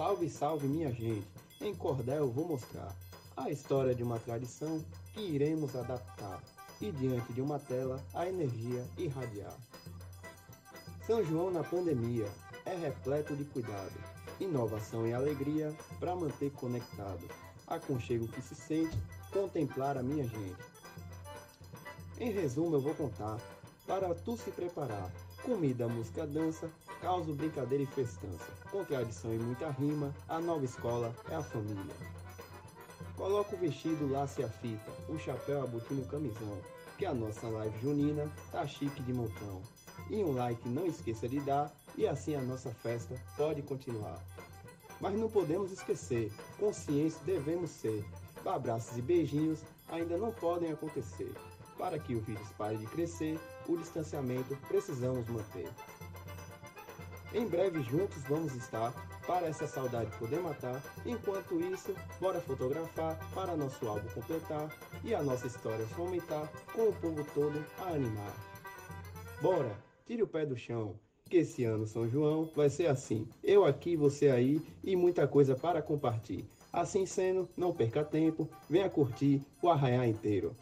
Salve, salve, minha gente! Em cordel vou mostrar a história de uma tradição que iremos adaptar e diante de uma tela a energia irradiar. São João na pandemia é repleto de cuidado, inovação e alegria para manter conectado. Aconchego que se sente contemplar a minha gente. Em resumo, eu vou contar para tu se preparar. Comida, música, dança, causa, brincadeira e festança. Com tradição e muita rima, a nova escola é a família. Coloca o vestido, laça e a fita, o chapéu, a botina e o camisão, que a nossa live junina tá chique de montão. E um like não esqueça de dar, e assim a nossa festa pode continuar. Mas não podemos esquecer, consciência devemos ser. Abraços e beijinhos ainda não podem acontecer. Para que o vírus pare de crescer, o distanciamento precisamos manter. Em breve juntos vamos estar para essa saudade poder matar. Enquanto isso, bora fotografar para nosso álbum completar e a nossa história fomentar com o povo todo a animar. Bora, tire o pé do chão, que esse ano São João vai ser assim. Eu aqui, você aí e muita coisa para compartilhar. Assim sendo, não perca tempo, venha curtir o arraiar inteiro.